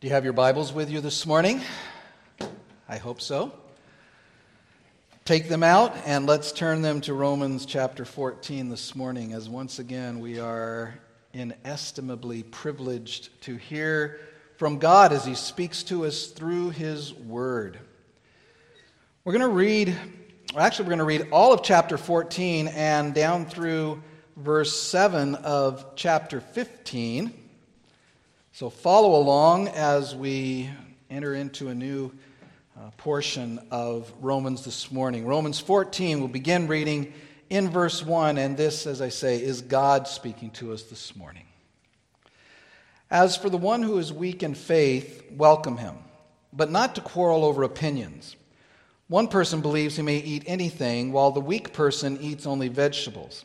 Do you have your Bibles with you this morning? I hope so. Take them out and let's turn them to Romans chapter 14 this morning, as once again we are inestimably privileged to hear from God as He speaks to us through His Word. We're going to read, actually, we're going to read all of chapter 14 and down through verse 7 of chapter 15. So follow along as we enter into a new uh, portion of Romans this morning. Romans 14, we'll begin reading in verse 1, and this, as I say, is God speaking to us this morning. As for the one who is weak in faith, welcome him, but not to quarrel over opinions. One person believes he may eat anything, while the weak person eats only vegetables.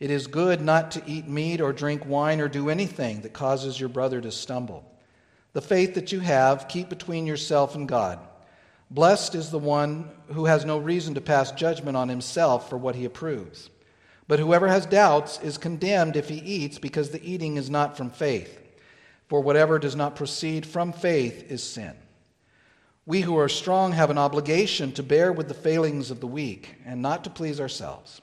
It is good not to eat meat or drink wine or do anything that causes your brother to stumble. The faith that you have, keep between yourself and God. Blessed is the one who has no reason to pass judgment on himself for what he approves. But whoever has doubts is condemned if he eats, because the eating is not from faith. For whatever does not proceed from faith is sin. We who are strong have an obligation to bear with the failings of the weak and not to please ourselves.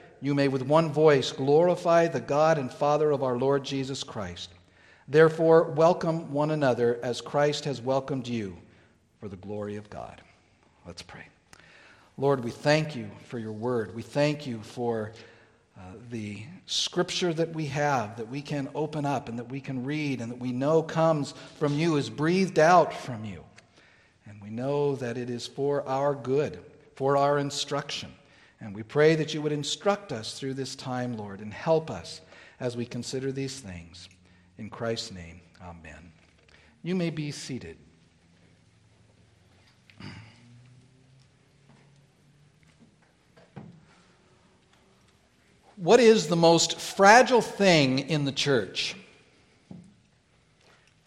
you may with one voice glorify the God and Father of our Lord Jesus Christ. Therefore, welcome one another as Christ has welcomed you for the glory of God. Let's pray. Lord, we thank you for your word. We thank you for uh, the scripture that we have, that we can open up and that we can read and that we know comes from you, is breathed out from you. And we know that it is for our good, for our instruction. And we pray that you would instruct us through this time, Lord, and help us as we consider these things. In Christ's name, amen. You may be seated. What is the most fragile thing in the church?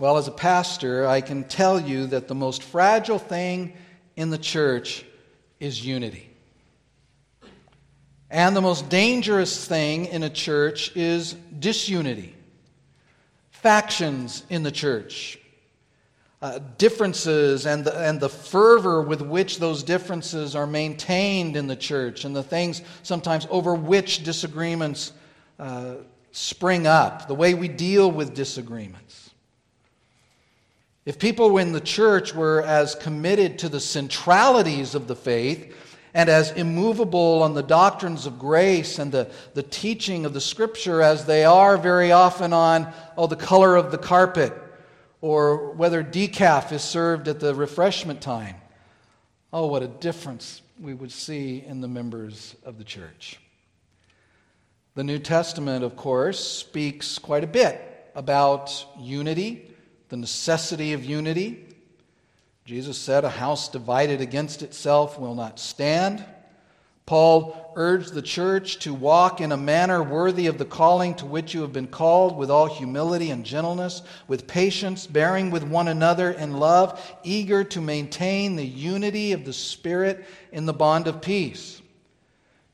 Well, as a pastor, I can tell you that the most fragile thing in the church is unity. And the most dangerous thing in a church is disunity, factions in the church, uh, differences and the, and the fervor with which those differences are maintained in the church, and the things sometimes over which disagreements uh, spring up, the way we deal with disagreements. If people in the church were as committed to the centralities of the faith and as immovable on the doctrines of grace and the, the teaching of the scripture as they are very often on, oh, the color of the carpet or whether decaf is served at the refreshment time. Oh, what a difference we would see in the members of the church. The New Testament, of course, speaks quite a bit about unity, the necessity of unity, Jesus said, A house divided against itself will not stand. Paul urged the church to walk in a manner worthy of the calling to which you have been called, with all humility and gentleness, with patience, bearing with one another in love, eager to maintain the unity of the Spirit in the bond of peace.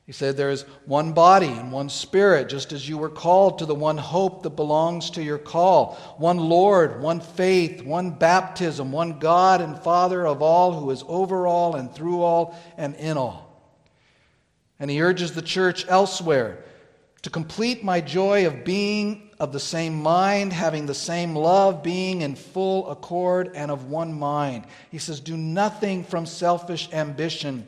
He said, There is one body and one spirit, just as you were called to the one hope that belongs to your call. One Lord, one faith, one baptism, one God and Father of all, who is over all and through all and in all. And he urges the church elsewhere to complete my joy of being of the same mind, having the same love, being in full accord and of one mind. He says, Do nothing from selfish ambition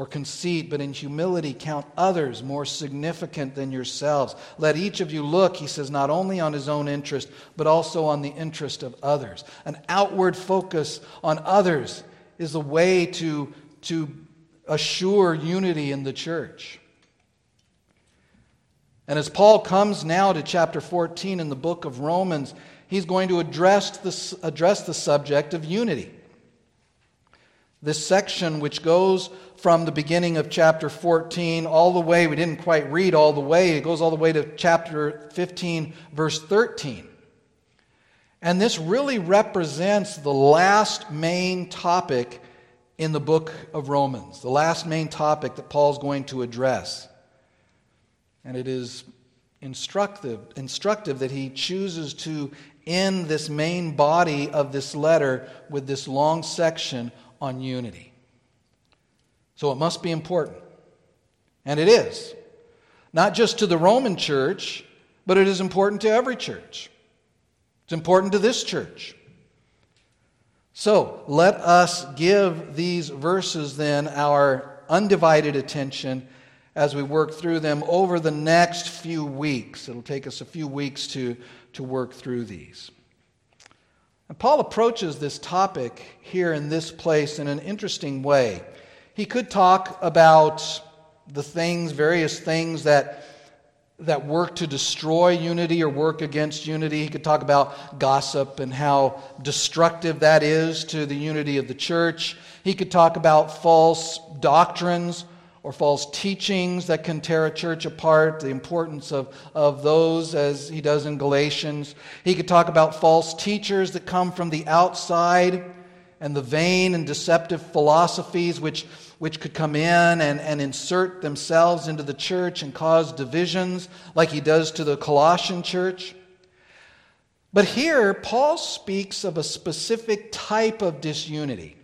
or conceit, but in humility count others more significant than yourselves. Let each of you look, he says, not only on his own interest, but also on the interest of others. An outward focus on others is the way to, to assure unity in the church. And as Paul comes now to chapter 14 in the book of Romans, he's going to address the, address the subject of unity. This section, which goes from the beginning of chapter 14 all the way, we didn't quite read all the way, it goes all the way to chapter 15, verse 13. And this really represents the last main topic in the book of Romans, the last main topic that Paul's going to address. And it is instructive, instructive that he chooses to end this main body of this letter with this long section on unity. So it must be important. And it is. Not just to the Roman church, but it is important to every church. It's important to this church. So let us give these verses then our undivided attention as we work through them over the next few weeks. It'll take us a few weeks to, to work through these. And Paul approaches this topic here in this place in an interesting way. He could talk about the things, various things that, that work to destroy unity or work against unity. He could talk about gossip and how destructive that is to the unity of the church. He could talk about false doctrines or false teachings that can tear a church apart, the importance of, of those as he does in Galatians. He could talk about false teachers that come from the outside and the vain and deceptive philosophies which, which could come in and, and insert themselves into the church and cause divisions, like he does to the Colossian church. But here, Paul speaks of a specific type of disunity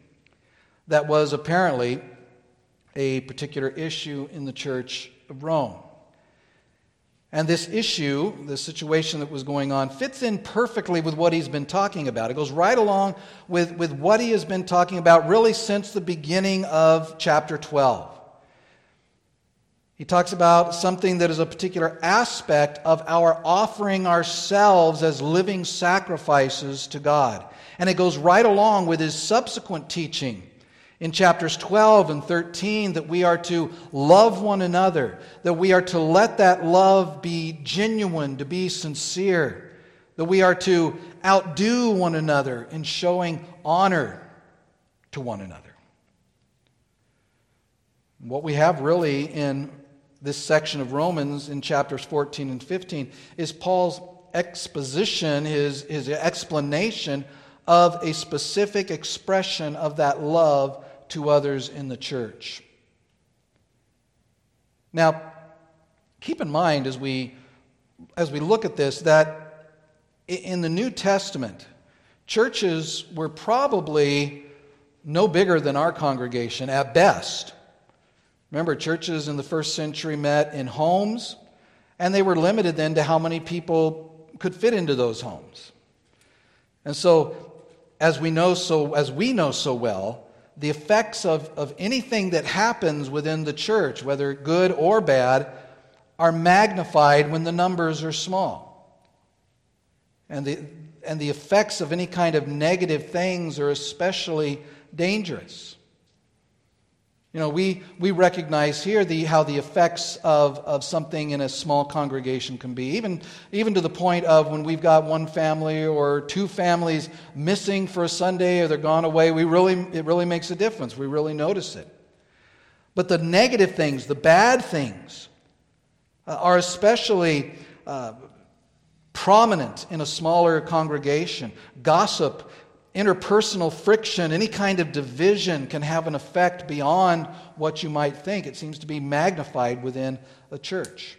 that was apparently a particular issue in the church of Rome. And this issue, the situation that was going on, fits in perfectly with what he's been talking about. It goes right along with, with what he has been talking about really since the beginning of chapter 12. He talks about something that is a particular aspect of our offering ourselves as living sacrifices to God. And it goes right along with his subsequent teaching in chapters 12 and 13 that we are to love one another, that we are to let that love be genuine, to be sincere, that we are to outdo one another in showing honor to one another. What we have really in this section of Romans in chapters 14 and 15 is Paul's exposition, his, his explanation of a specific expression of that love to others in the church. Now, keep in mind as we, as we look at this that in the New Testament, churches were probably no bigger than our congregation at best. Remember, churches in the first century met in homes, and they were limited then to how many people could fit into those homes. And so, as we know so, as we know so well, the effects of, of anything that happens within the church, whether good or bad, are magnified when the numbers are small. And the, and the effects of any kind of negative things are especially dangerous. You know, we, we recognize here the, how the effects of, of something in a small congregation can be, even, even to the point of when we've got one family or two families missing for a Sunday or they're gone away, we really, it really makes a difference. We really notice it. But the negative things, the bad things, uh, are especially uh, prominent in a smaller congregation. Gossip interpersonal friction, any kind of division can have an effect beyond what you might think. It seems to be magnified within a church.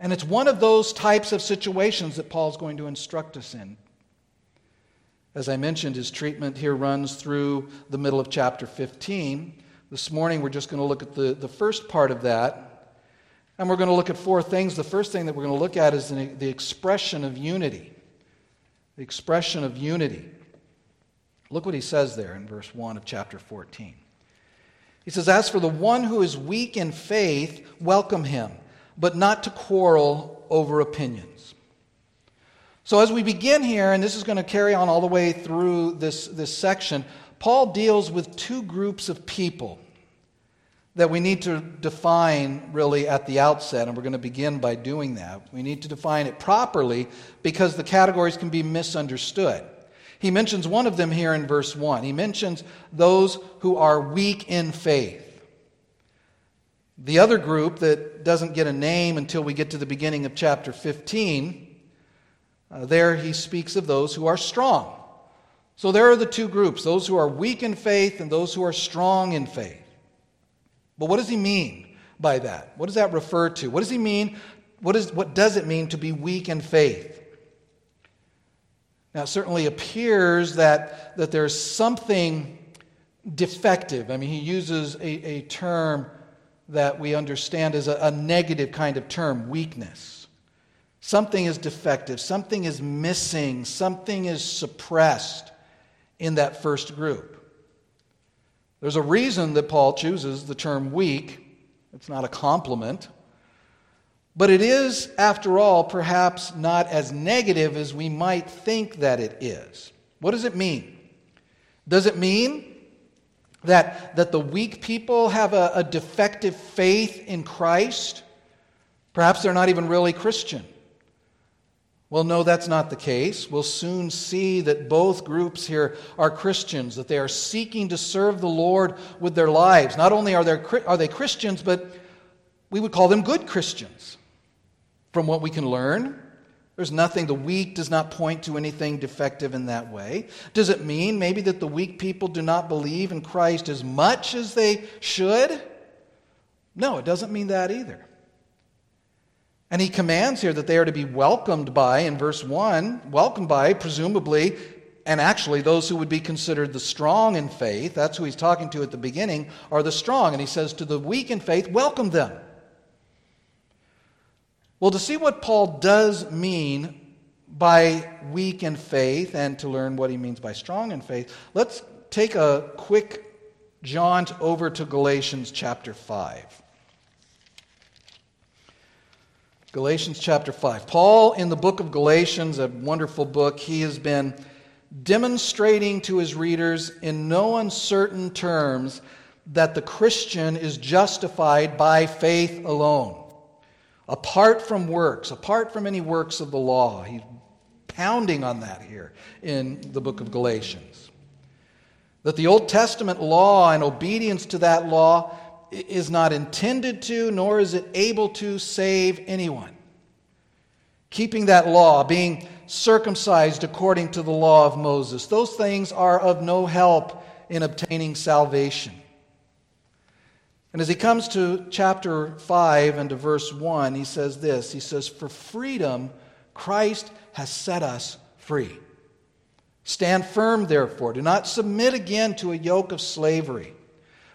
And it's one of those types of situations that Paul's going to instruct us in. As I mentioned, his treatment here runs through the middle of chapter 15. This morning, we're just going to look at the, the first part of that. And we're going to look at four things. The first thing that we're going to look at is the, the expression of unity. The expression of unity. Look what he says there in verse 1 of chapter 14. He says, As for the one who is weak in faith, welcome him, but not to quarrel over opinions. So, as we begin here, and this is going to carry on all the way through this, this section, Paul deals with two groups of people that we need to define really at the outset, and we're going to begin by doing that. We need to define it properly because the categories can be misunderstood. He mentions one of them here in verse 1. He mentions those who are weak in faith. The other group that doesn't get a name until we get to the beginning of chapter 15, uh, there he speaks of those who are strong. So there are the two groups those who are weak in faith and those who are strong in faith. But what does he mean by that? What does that refer to? What does he mean? What, is, what does it mean to be weak in faith? Now, it certainly appears that, that there's something defective. I mean, he uses a, a term that we understand as a, a negative kind of term weakness. Something is defective, something is missing, something is suppressed in that first group. There's a reason that Paul chooses the term weak. It's not a compliment. But it is, after all, perhaps not as negative as we might think that it is. What does it mean? Does it mean that, that the weak people have a, a defective faith in Christ? Perhaps they're not even really Christian. Well, no, that's not the case. We'll soon see that both groups here are Christians, that they are seeking to serve the Lord with their lives. Not only are, are they Christians, but we would call them good Christians from what we can learn. There's nothing, the weak does not point to anything defective in that way. Does it mean maybe that the weak people do not believe in Christ as much as they should? No, it doesn't mean that either. And he commands here that they are to be welcomed by, in verse 1, welcomed by, presumably, and actually those who would be considered the strong in faith, that's who he's talking to at the beginning, are the strong. And he says to the weak in faith, welcome them. Well, to see what Paul does mean by weak in faith and to learn what he means by strong in faith, let's take a quick jaunt over to Galatians chapter 5. Galatians chapter 5. Paul, in the book of Galatians, a wonderful book, he has been demonstrating to his readers in no uncertain terms that the Christian is justified by faith alone apart from works, apart from any works of the law. He's pounding on that here in the book of Galatians. That the Old Testament law and obedience to that law is not intended to, nor is it able to save anyone. keeping that law, being circumcised according to the law of Moses. Those things are of no help in obtaining salvation. And as he comes to chapter 5 and to verse 1, he says this He says, For freedom, Christ has set us free. Stand firm, therefore. Do not submit again to a yoke of slavery.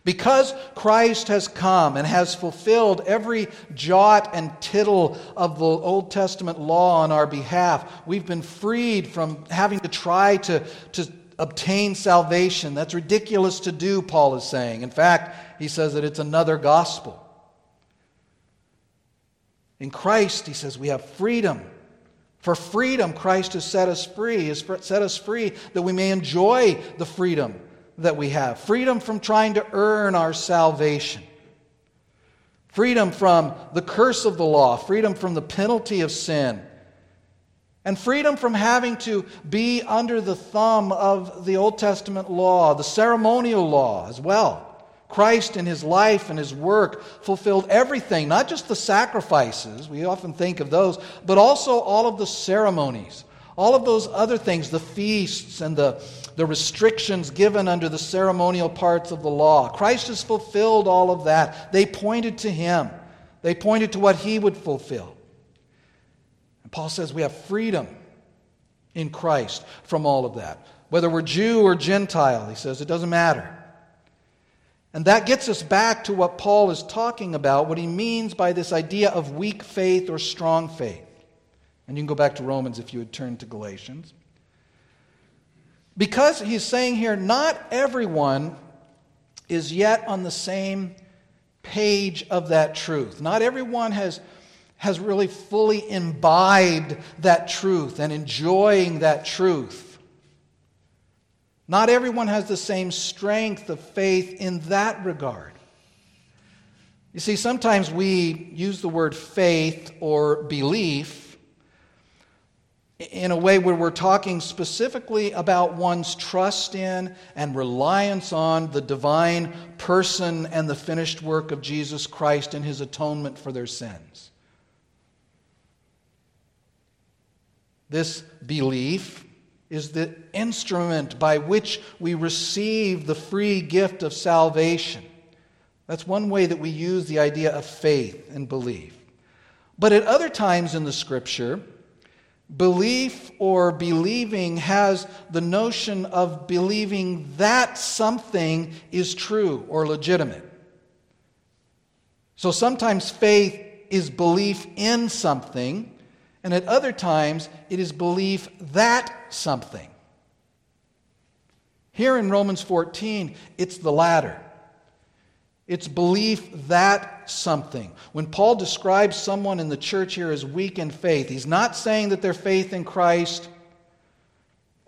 Because Christ has come and has fulfilled every jot and tittle of the Old Testament law on our behalf, we've been freed from having to try to, to obtain salvation. That's ridiculous to do, Paul is saying. In fact, he says that it's another gospel. In Christ, he says, we have freedom. For freedom, Christ has set us free, has set us free that we may enjoy the freedom that we have freedom from trying to earn our salvation, freedom from the curse of the law, freedom from the penalty of sin, and freedom from having to be under the thumb of the Old Testament law, the ceremonial law as well. Christ in his life and his work fulfilled everything, not just the sacrifices, we often think of those, but also all of the ceremonies, all of those other things, the feasts and the, the restrictions given under the ceremonial parts of the law. Christ has fulfilled all of that. They pointed to him, they pointed to what he would fulfill. And Paul says we have freedom in Christ from all of that. Whether we're Jew or Gentile, he says, it doesn't matter. And that gets us back to what Paul is talking about, what he means by this idea of weak faith or strong faith. And you can go back to Romans if you would turn to Galatians. Because he's saying here, not everyone is yet on the same page of that truth. Not everyone has, has really fully imbibed that truth and enjoying that truth. Not everyone has the same strength of faith in that regard. You see, sometimes we use the word faith or belief in a way where we're talking specifically about one's trust in and reliance on the divine person and the finished work of Jesus Christ and his atonement for their sins. This belief is the instrument by which we receive the free gift of salvation. That's one way that we use the idea of faith and belief. But at other times in the scripture, Belief or believing has the notion of believing that something is true or legitimate. So sometimes faith is belief in something, and at other times it is belief that something. Here in Romans 14, it's the latter. It's belief that something. When Paul describes someone in the church here as weak in faith, he's not saying that their faith in Christ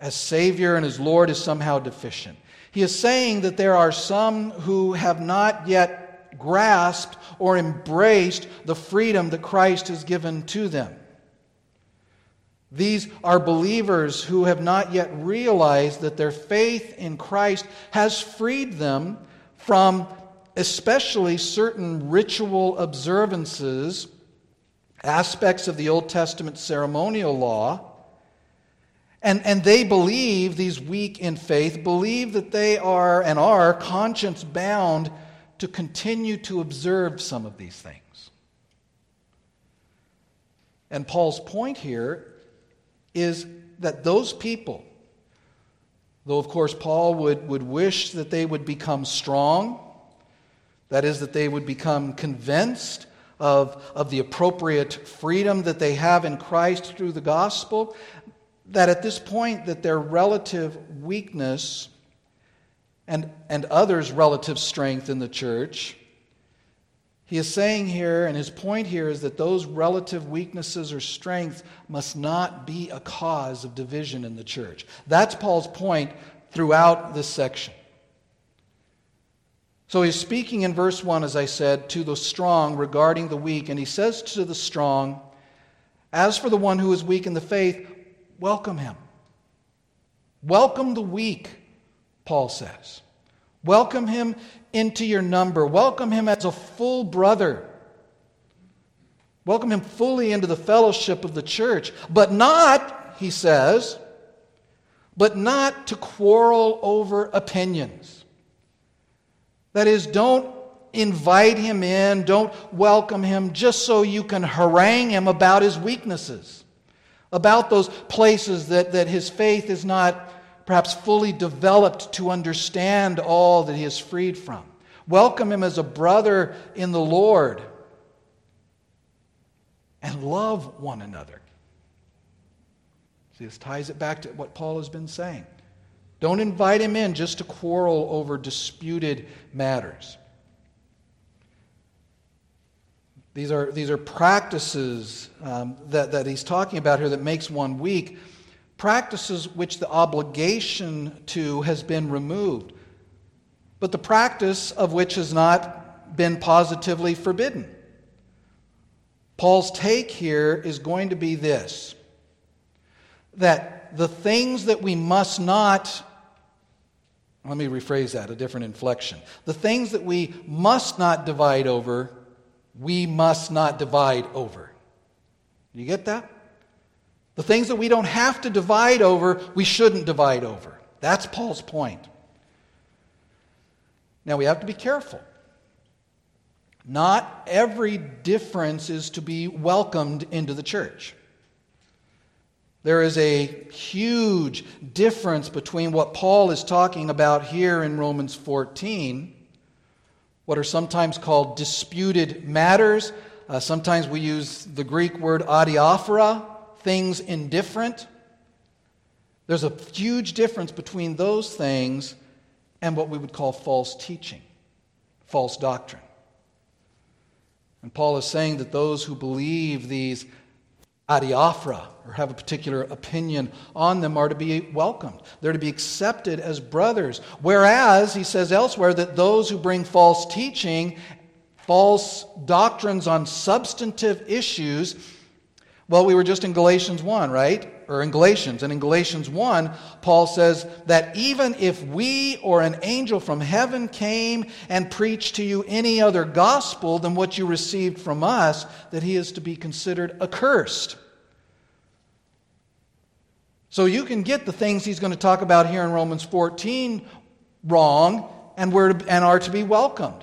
as Savior and as Lord is somehow deficient. He is saying that there are some who have not yet grasped or embraced the freedom that Christ has given to them. These are believers who have not yet realized that their faith in Christ has freed them from especially certain ritual observances, aspects of the Old Testament ceremonial law. And, and they believe, these weak in faith, believe that they are and are conscience bound to continue to observe some of these things. And Paul's point here is that those people, though of course Paul would, would wish that they would become strong, that is, that they would become convinced of, of the appropriate freedom that they have in Christ through the gospel. That at this point, that their relative weakness and, and others' relative strength in the church, he is saying here, and his point here is that those relative weaknesses or strengths must not be a cause of division in the church. That's Paul's point throughout this section. So he's speaking in verse 1, as I said, to the strong regarding the weak. And he says to the strong, As for the one who is weak in the faith, welcome him. Welcome the weak, Paul says. Welcome him into your number. Welcome him as a full brother. Welcome him fully into the fellowship of the church, but not, he says, but not to quarrel over opinions. That is, don't invite him in, don't welcome him just so you can harangue him about his weaknesses, about those places that, that his faith is not perhaps fully developed to understand all that he is freed from. Welcome him as a brother in the Lord and love one another. See, this ties it back to what Paul has been saying. Don't invite him in just to quarrel over disputed matters. These are, these are practices um, that, that he's talking about here that makes one weak. Practices which the obligation to has been removed, but the practice of which has not been positively forbidden. Paul's take here is going to be this that the things that we must not, let me rephrase that, a different inflection. The things that we must not divide over, we must not divide over. You get that? The things that we don't have to divide over, we shouldn't divide over. That's Paul's point. Now we have to be careful. Not every difference is to be welcomed into the church. There is a huge difference between what Paul is talking about here in Romans 14, what are sometimes called disputed matters. Uh, sometimes we use the Greek word adiaphora, things indifferent. There's a huge difference between those things and what we would call false teaching, false doctrine. And Paul is saying that those who believe these adiaphora or have a particular opinion on them are to be welcomed. They're to be accepted as brothers. Whereas, he says elsewhere, that those who bring false teaching, false doctrines on substantive issues, well, we were just in Galatians 1, right? Or in Galatians. And in Galatians 1, Paul says that even if we or an angel from heaven came and preached to you any other gospel than what you received from us, that he is to be considered accursed. So you can get the things he's going to talk about here in Romans 14 wrong and, we're and are to be welcomed.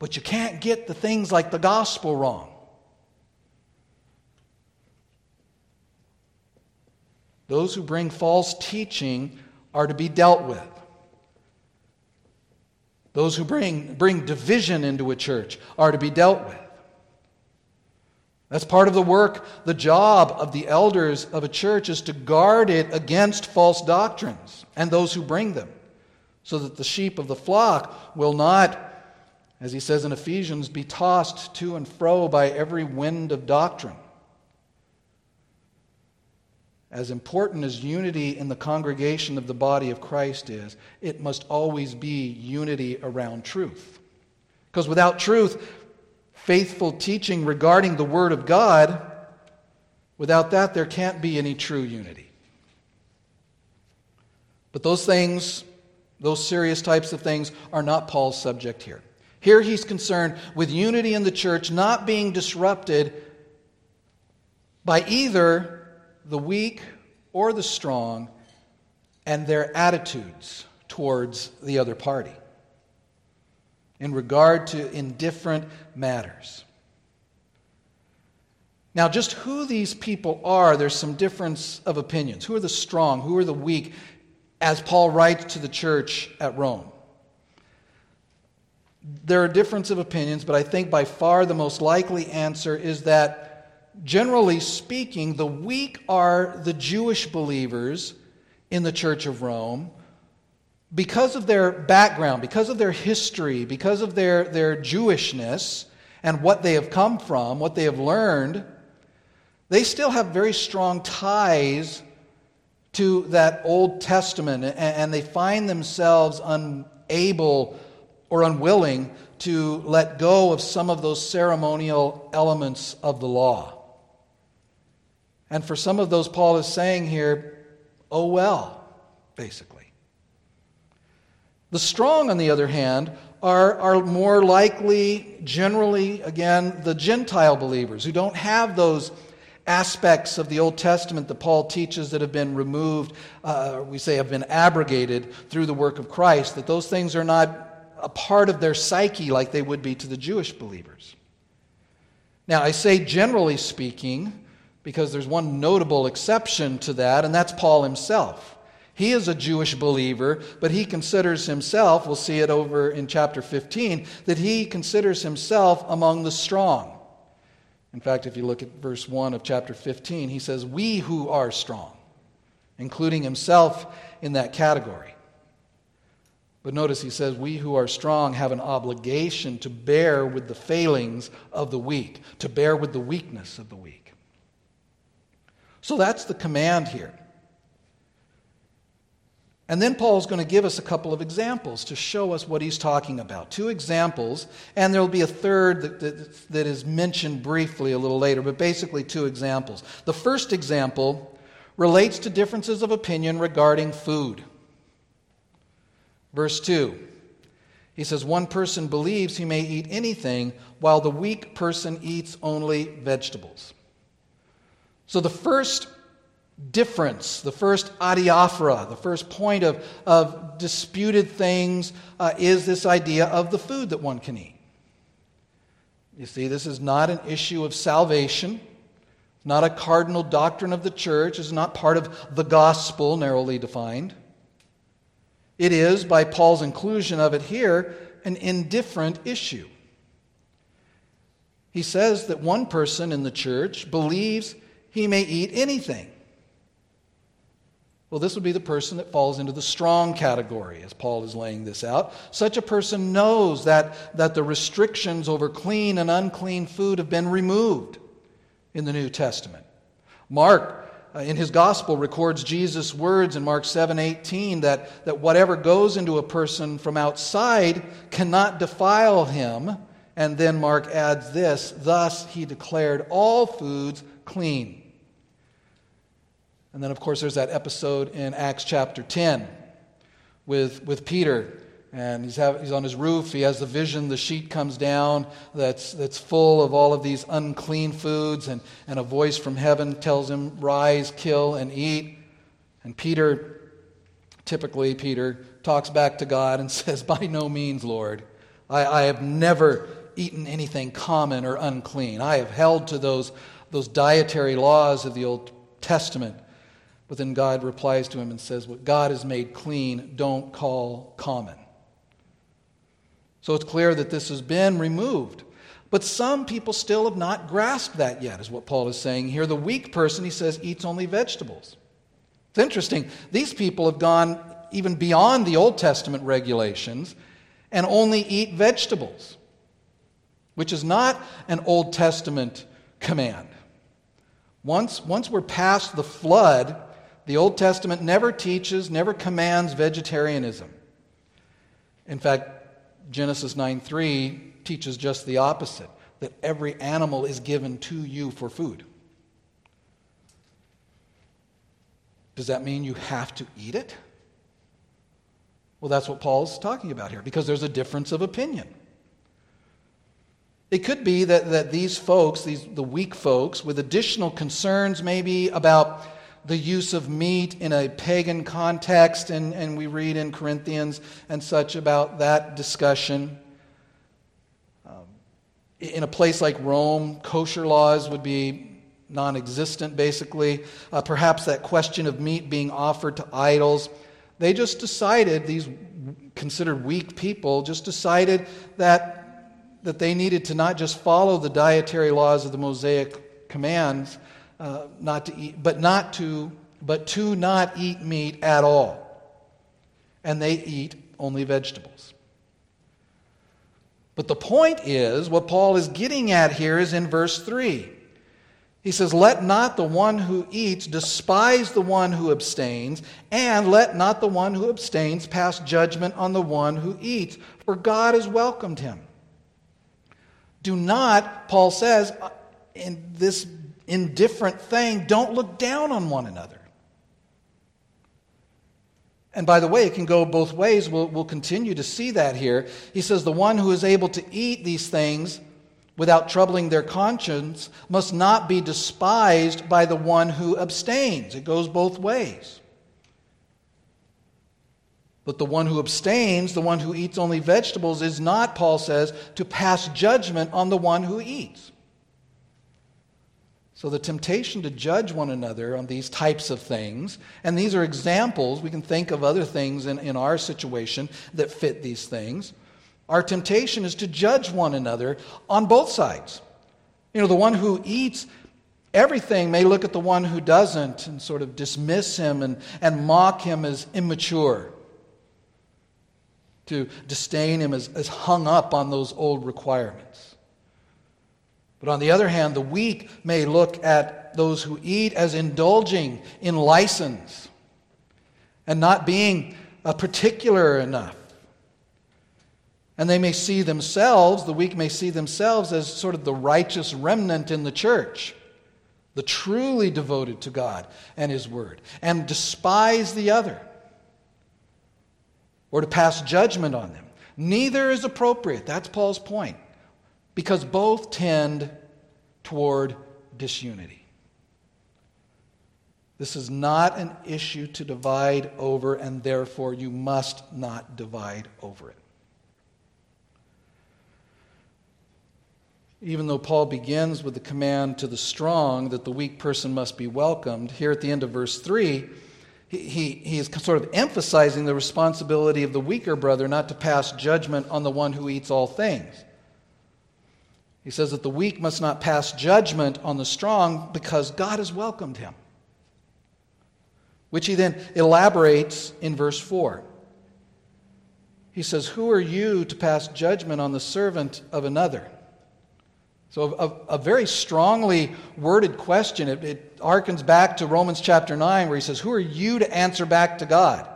But you can't get the things like the gospel wrong. Those who bring false teaching are to be dealt with. Those who bring, bring division into a church are to be dealt with. That's part of the work, the job of the elders of a church is to guard it against false doctrines and those who bring them, so that the sheep of the flock will not, as he says in Ephesians, be tossed to and fro by every wind of doctrine. As important as unity in the congregation of the body of Christ is, it must always be unity around truth. Because without truth, faithful teaching regarding the Word of God, without that, there can't be any true unity. But those things, those serious types of things, are not Paul's subject here. Here he's concerned with unity in the church not being disrupted by either the weak or the strong and their attitudes towards the other party in regard to indifferent matters. Now, just who these people are, there's some difference of opinions. Who are the strong? Who are the weak? As Paul writes to the church at Rome. There are difference of opinions, but I think by far the most likely answer is that generally speaking, the weak are the Jewish believers in the Church of Rome because of their background, because of their history, because of their, their Jewishness and what they have come from, what they have learned, they still have very strong ties to that Old Testament, and they find themselves unable or unwilling to let go of some of those ceremonial elements of the law. And for some of those, Paul is saying here, oh well, basically. The strong, on the other hand, are, are more likely, generally, again, the Gentile believers who don't have those aspects of the Old Testament that Paul teaches that have been removed, uh, we say have been abrogated through the work of Christ, that those things are not a part of their psyche like they would be to the Jewish believers. Now, I say generally speaking because there's one notable exception to that, and that's Paul himself. He is a Jewish believer, but he considers himself, we'll see it over in chapter 15, that he considers himself among the strong. In fact, if you look at verse 1 of chapter 15, he says, We who are strong, including himself in that category. But notice he says, We who are strong have an obligation to bear with the failings of the weak, to bear with the weakness of the weak. So that's the command here. And then Paul's going to give us a couple of examples to show us what he's talking about. Two examples, and there will be a third that, that, that is mentioned briefly a little later, but basically two examples. The first example relates to differences of opinion regarding food. Verse 2 he says, One person believes he may eat anything, while the weak person eats only vegetables. So the first difference, the first adiaphora, the first point of, of disputed things uh, is this idea of the food that one can eat. You see, this is not an issue of salvation, not a cardinal doctrine of the church, it's not part of the gospel, narrowly defined. It is, by Paul's inclusion of it here, an indifferent issue. He says that one person in the church believes he may eat anything. Well, this would be the person that falls into the strong category, as Paul is laying this out. Such a person knows that, that the restrictions over clean and unclean food have been removed in the New Testament. Mark, uh, in his gospel, records Jesus' words in Mark 7 18 that, that whatever goes into a person from outside cannot defile him. And then Mark adds this thus he declared all foods clean. And then, of course, there's that episode in Acts chapter 10 with, with Peter. And he's, have, he's on his roof. He has the vision. The sheet comes down that's, that's full of all of these unclean foods. And, and a voice from heaven tells him, Rise, kill, and eat. And Peter, typically, Peter talks back to God and says, By no means, Lord. I, I have never eaten anything common or unclean. I have held to those, those dietary laws of the Old Testament. But then God replies to him and says, What God has made clean, don't call common. So it's clear that this has been removed. But some people still have not grasped that yet, is what Paul is saying here. The weak person, he says, eats only vegetables. It's interesting. These people have gone even beyond the Old Testament regulations and only eat vegetables, which is not an Old Testament command. Once, once we're past the flood, the Old Testament never teaches, never commands vegetarianism. In fact, Genesis 9 3 teaches just the opposite that every animal is given to you for food. Does that mean you have to eat it? Well, that's what Paul's talking about here because there's a difference of opinion. It could be that, that these folks, these, the weak folks, with additional concerns maybe about the use of meat in a pagan context, and, and we read in Corinthians and such about that discussion. Um, in a place like Rome, kosher laws would be non existent, basically. Uh, perhaps that question of meat being offered to idols. They just decided, these considered weak people, just decided that, that they needed to not just follow the dietary laws of the Mosaic commands, uh, not to eat, but not to, but to not eat meat at all. And they eat only vegetables. But the point is, what Paul is getting at here is in verse 3. He says, Let not the one who eats despise the one who abstains, and let not the one who abstains pass judgment on the one who eats, for God has welcomed him. Do not, Paul says, in this indifferent thing, don't look down on one another. And by the way, it can go both ways. We'll, we'll continue to see that here. He says, The one who is able to eat these things without troubling their conscience must not be despised by the one who abstains. It goes both ways. But the one who abstains, the one who eats only vegetables, is not, Paul says, to pass judgment on the one who eats. So, the temptation to judge one another on these types of things, and these are examples, we can think of other things in, in our situation that fit these things. Our temptation is to judge one another on both sides. You know, the one who eats everything may look at the one who doesn't and sort of dismiss him and, and mock him as immature to disdain him as, as hung up on those old requirements. But on the other hand, the weak may look at those who eat as indulging in license and not being uh, particular enough. And they may see themselves, the weak may see themselves as sort of the righteous remnant in the church, the truly devoted to God and His Word, and despise the other or to pass judgment on them. Neither is appropriate. That's Paul's point. Because both tend toward disunity. This is not an issue to divide over, and therefore you must not divide over it. Even though Paul begins with the command to the strong that the weak person must be welcomed, here at the end of verse 3, he, he, he is sort of emphasizing the responsibility of the weaker brother not to pass judgment on the one who eats all things. He says that the weak must not pass judgment on the strong because God has welcomed him. Which he then elaborates in verse 4. He says, Who are you to pass judgment on the servant of another? So, a, a, very strongly worded question. It, it harkens back to Romans chapter 9, where he says, Who are you to answer back to God?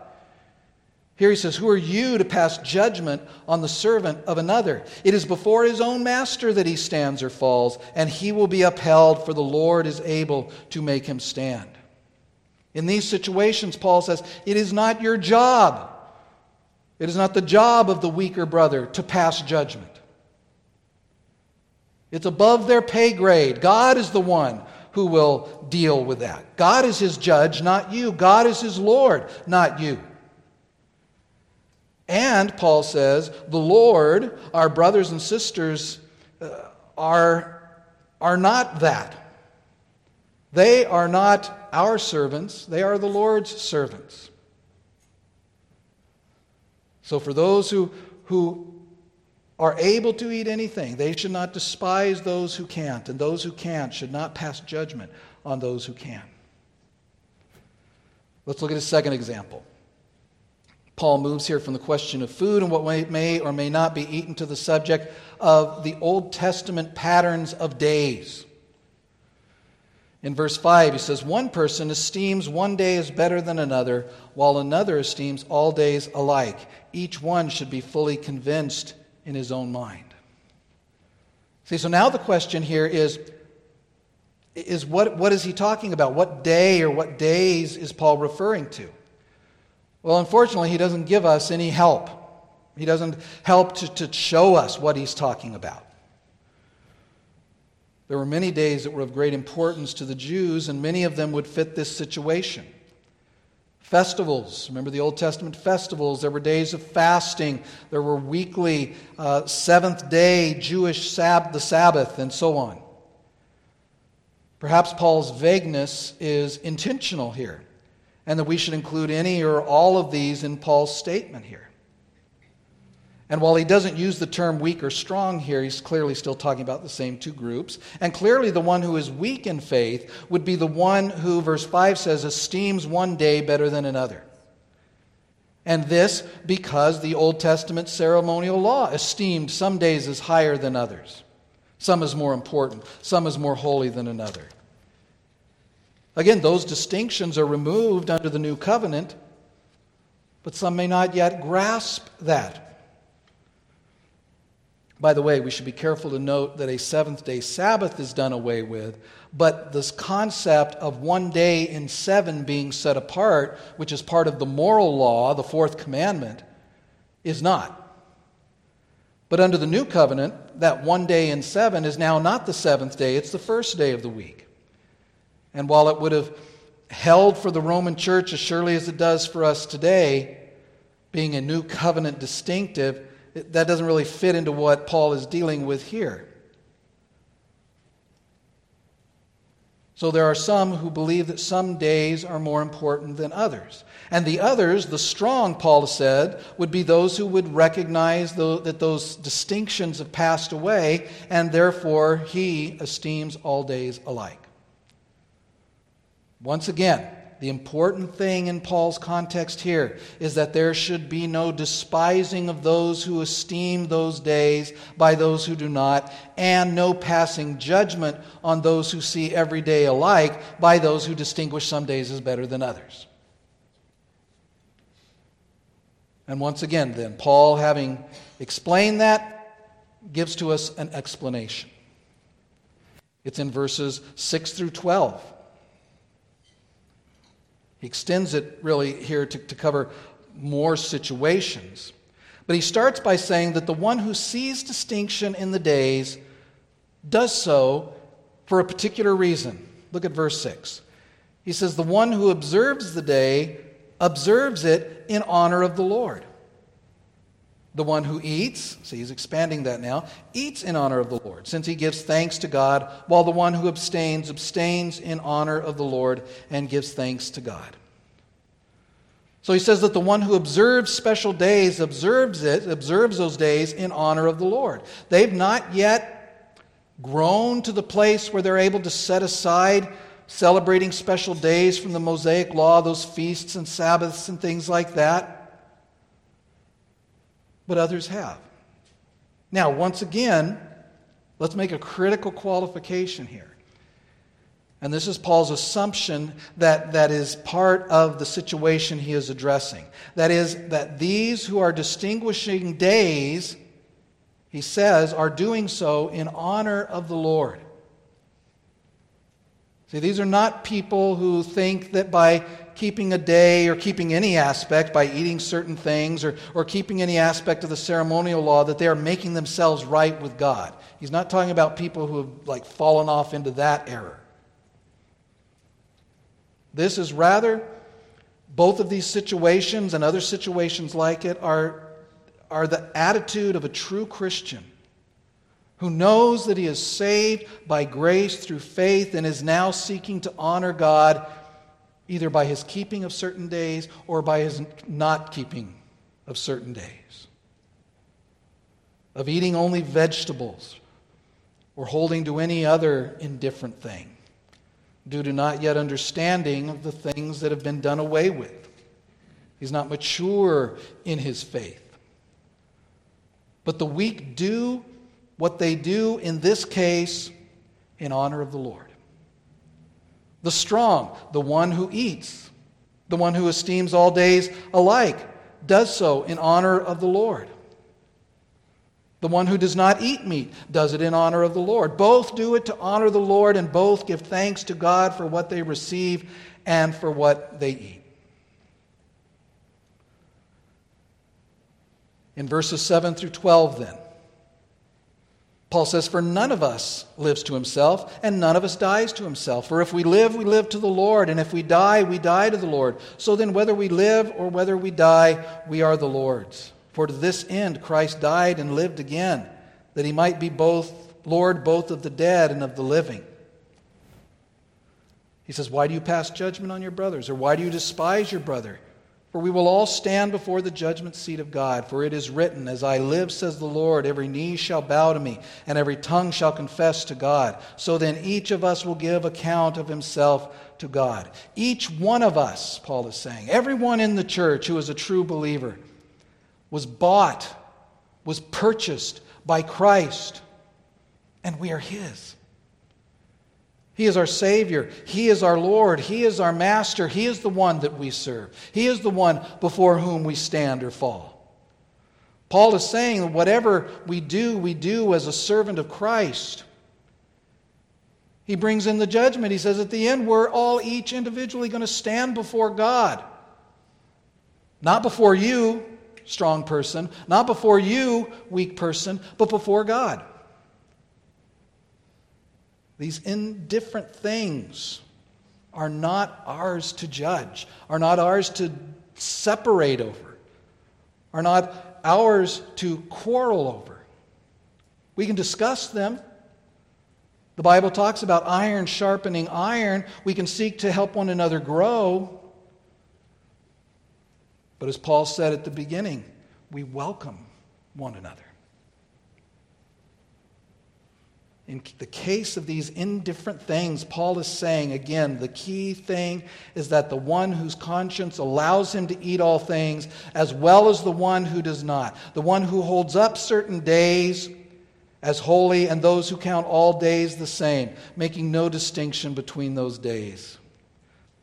Here he says, Who are you to pass judgment on the servant of another? It is before his own master that he stands or falls, and he will be upheld, for the Lord is able to make him stand. In these situations, Paul says, It is not your job. It is not the job of the weaker brother to pass judgment. It's above their pay grade. God is the one who will deal with that. God is his judge, not you. God is his Lord, not you. And, Paul says, the Lord, our brothers and sisters, uh, are, are not that. They are not our servants, they are the Lord's servants. So, for those who, who are able to eat anything, they should not despise those who can't, and those who can't should not pass judgment on those who can. Let's look at a second example. Paul moves here from the question of food and what may or may not be eaten to the subject of the Old Testament patterns of days. In verse 5, he says, One person esteems one day as better than another, while another esteems all days alike. Each one should be fully convinced in his own mind. See, so now the question here is, is what, what is he talking about? What day or what days is Paul referring to? Well, unfortunately, he doesn't give us any help. He doesn't help to, to show us what he's talking about. There were many days that were of great importance to the Jews, and many of them would fit this situation. Festivals. Remember the Old Testament festivals? There were days of fasting. There were weekly uh, seventh day Jewish sab- the Sabbath, and so on. Perhaps Paul's vagueness is intentional here, and that we should include any or all of these in Paul's statement here. And while he doesn't use the term weak or strong here, he's clearly still talking about the same two groups. And clearly, the one who is weak in faith would be the one who, verse 5 says, esteems one day better than another. And this because the Old Testament ceremonial law esteemed some days as higher than others, some as more important, some as more holy than another. Again, those distinctions are removed under the new covenant, but some may not yet grasp that. By the way, we should be careful to note that a seventh day Sabbath is done away with, but this concept of one day in seven being set apart, which is part of the moral law, the fourth commandment, is not. But under the new covenant, that one day in seven is now not the seventh day, it's the first day of the week. And while it would have held for the Roman church as surely as it does for us today, being a new covenant distinctive, that doesn't really fit into what Paul is dealing with here. So there are some who believe that some days are more important than others. And the others, the strong, Paul said, would be those who would recognize that those distinctions have passed away, and therefore he esteems all days alike. Once again, the important thing in Paul's context here is that there should be no despising of those who esteem those days by those who do not, and no passing judgment on those who see every day alike by those who distinguish some days as better than others. And once again, then, Paul, having explained that, gives to us an explanation. It's in verses 6 through 12. He extends it really here to, to cover more situations. But he starts by saying that the one who sees distinction in the days does so for a particular reason. Look at verse 6. He says, The one who observes the day observes it in honor of the Lord. The one who eats, see, he's expanding that now, eats in honor of the Lord, since he gives thanks to God, while the one who abstains, abstains in honor of the Lord and gives thanks to God. So he says that the one who observes special days observes it, observes those days in honor of the Lord. They've not yet grown to the place where they're able to set aside celebrating special days from the Mosaic law, those feasts and Sabbaths and things like that but others have. Now, once again, let's make a critical qualification here. And this is Paul's assumption that, that is part of the situation he is addressing. That is, that these who are distinguishing days, he says, are doing so in honor of the Lord. See, these are not people who think that by keeping a day or keeping any aspect, by eating certain things or, or keeping any aspect of the ceremonial law, that they are making themselves right with God. He's not talking about people who have like fallen off into that error. This is rather, both of these situations and other situations like it are, are the attitude of a true Christian who knows that he is saved by grace through faith and is now seeking to honor God either by his keeping of certain days or by his not keeping of certain days, of eating only vegetables or holding to any other indifferent thing due to not yet understanding of the things that have been done away with. He's not mature in his faith. But the weak do what they do in this case in honor of the Lord. The strong, the one who eats, the one who esteems all days alike, does so in honor of the Lord. The one who does not eat meat does it in honor of the Lord. Both do it to honor the Lord, and both give thanks to God for what they receive and for what they eat. In verses 7 through 12, then, Paul says, For none of us lives to himself, and none of us dies to himself. For if we live, we live to the Lord, and if we die, we die to the Lord. So then, whether we live or whether we die, we are the Lord's. For to this end Christ died and lived again, that he might be both Lord both of the dead and of the living. He says, Why do you pass judgment on your brothers? Or why do you despise your brother? For we will all stand before the judgment seat of God. For it is written, As I live, says the Lord, every knee shall bow to me, and every tongue shall confess to God. So then each of us will give account of himself to God. Each one of us, Paul is saying, everyone in the church who is a true believer, was bought, was purchased by Christ, and we are his. He is our Savior. He is our Lord. He is our Master. He is the one that we serve. He is the one before whom we stand or fall. Paul is saying that whatever we do, we do as a servant of Christ. He brings in the judgment. He says at the end, we're all each individually going to stand before God. Not before you, strong person, not before you, weak person, but before God. These indifferent things are not ours to judge, are not ours to separate over, are not ours to quarrel over. We can discuss them. The Bible talks about iron sharpening iron. We can seek to help one another grow. But as Paul said at the beginning, we welcome one another. In the case of these indifferent things, Paul is saying again, the key thing is that the one whose conscience allows him to eat all things, as well as the one who does not, the one who holds up certain days as holy and those who count all days the same, making no distinction between those days.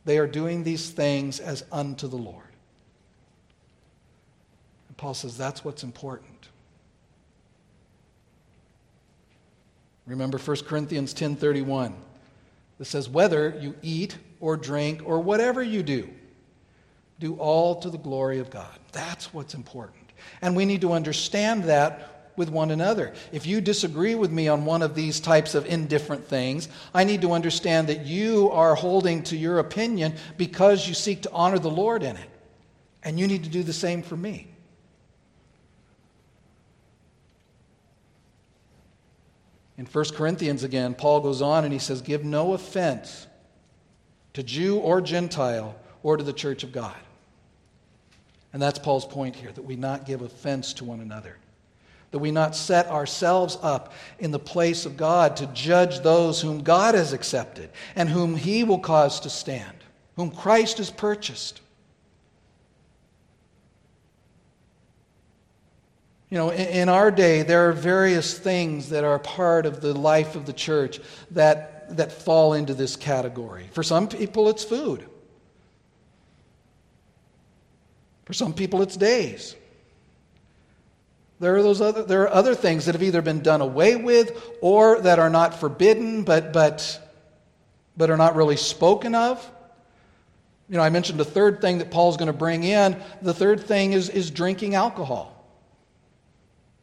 They are doing these things as unto the Lord. And Paul says that's what's important. Remember 1 Corinthians 10:31. It says whether you eat or drink or whatever you do, do all to the glory of God. That's what's important. And we need to understand that with one another. If you disagree with me on one of these types of indifferent things, I need to understand that you are holding to your opinion because you seek to honor the Lord in it. And you need to do the same for me. In 1 Corinthians again, Paul goes on and he says, Give no offense to Jew or Gentile or to the church of God. And that's Paul's point here that we not give offense to one another, that we not set ourselves up in the place of God to judge those whom God has accepted and whom he will cause to stand, whom Christ has purchased. You know, in, our day, there are various things that are part of the life of the church that, that fall into this category. For some people, it's food. For some people, it's days. There are, those other, there are other things that have either been done away with or that are not forbidden but, but, but are not really spoken of. You know, I mentioned the third thing that Paul's going to bring in. The third thing is, is drinking alcohol.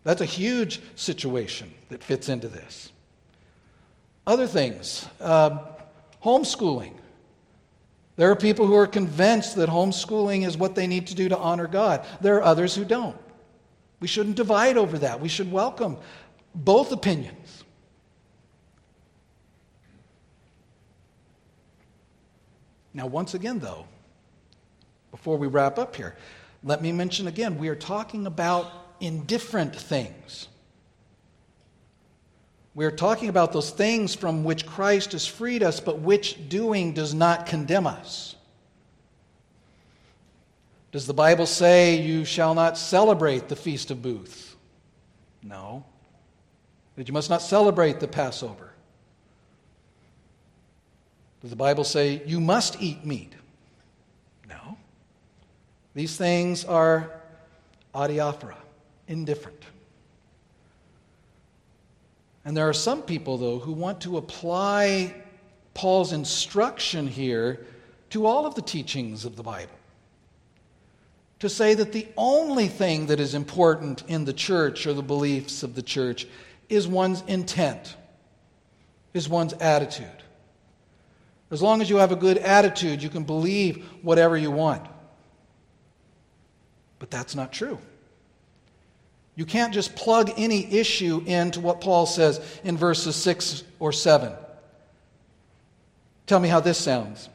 That's a huge situation that fits into this. Other things, uh, homeschooling. There are people who are convinced that homeschooling is what they need to do to honor God. There are others who don't. We shouldn't divide over that. We should welcome both opinions. Now, once again, though, before we wrap up here, let me mention again we are talking about indifferent things. We're talking about those things from which Christ has freed us, but which doing does not condemn us. Does the Bible say you shall not celebrate the Feast of Booths? No. That you must not celebrate the Passover? Does the Bible say you must eat meat? No. These things are adiaphora indifferent. And there are some people, though, who want to apply Paul's instruction here to all of the teachings of the Bible. To say that the only thing that is important in the church or the beliefs of the church is one's intent, is one's attitude. As long as you have a good attitude, you can believe whatever you want. But that's not true. You can't just plug any issue into what Paul says in verses 6 or 7. Tell me how this sounds.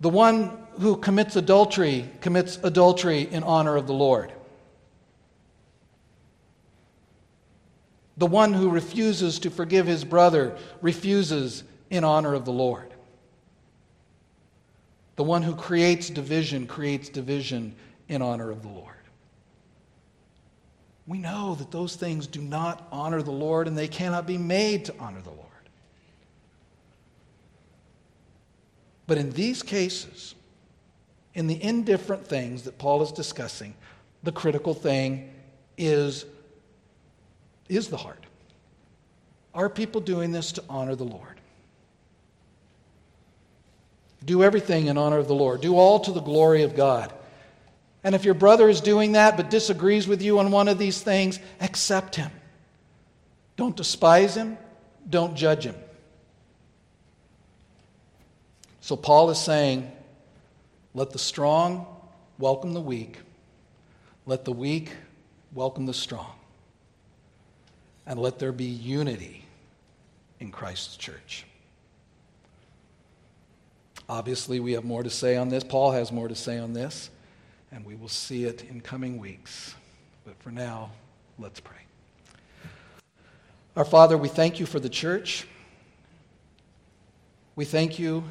The one who commits adultery commits adultery in honor of the Lord. The one who refuses to forgive his brother refuses in honor of the Lord. The one who creates division creates division in honor of the Lord. We know that those things do not honor the Lord and they cannot be made to honor the Lord. But in these cases, in the indifferent things that Paul is discussing, the critical thing is, is the heart. Are people doing this to honor the Lord? Do everything in honor of the Lord. Do all to the glory of God. And if your brother is doing that but disagrees with you on one of these things, accept him. Don't despise him. Don't judge him. So Paul is saying, let the strong welcome the weak, let the weak welcome the strong, and let there be unity in Christ's church. Obviously, we have more to say on this. Paul has more to say on this, and we will see it in coming weeks. But for now, let's pray. Our Father, we thank you for the church. We thank you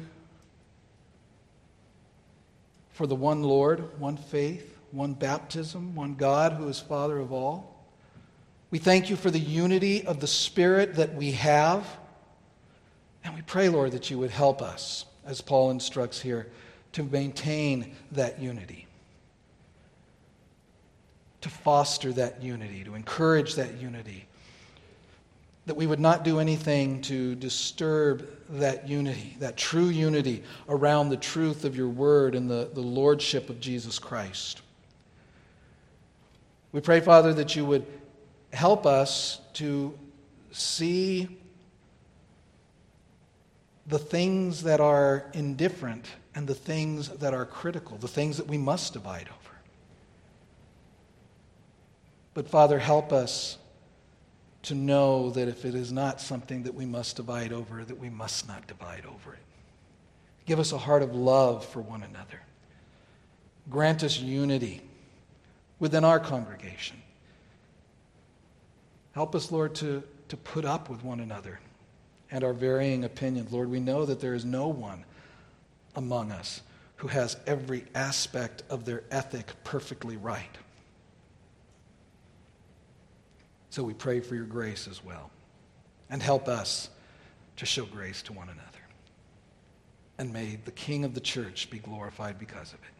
for the one Lord, one faith, one baptism, one God who is Father of all. We thank you for the unity of the Spirit that we have. And we pray, Lord, that you would help us as Paul instructs here, to maintain that unity, to foster that unity, to encourage that unity. That we would not do anything to disturb that unity, that true unity around the truth of your word and the, the lordship of Jesus Christ. We pray, Father, that you would help us to see the things that are indifferent and the things that are critical, the things that we must divide over. But Father, help us to know that if it is not something that we must divide over, that we must not divide over it. Give us a heart of love for one another. Grant us unity within our congregation. Help us, Lord, to, to put up with one another and our varying opinions. Lord, we know that there is no one among us who has every aspect of their ethic perfectly right. So we pray for your grace as well. And help us to show grace to one another. And may the King of the church be glorified because of it.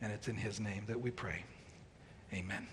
And it's in his name that we pray. Amen.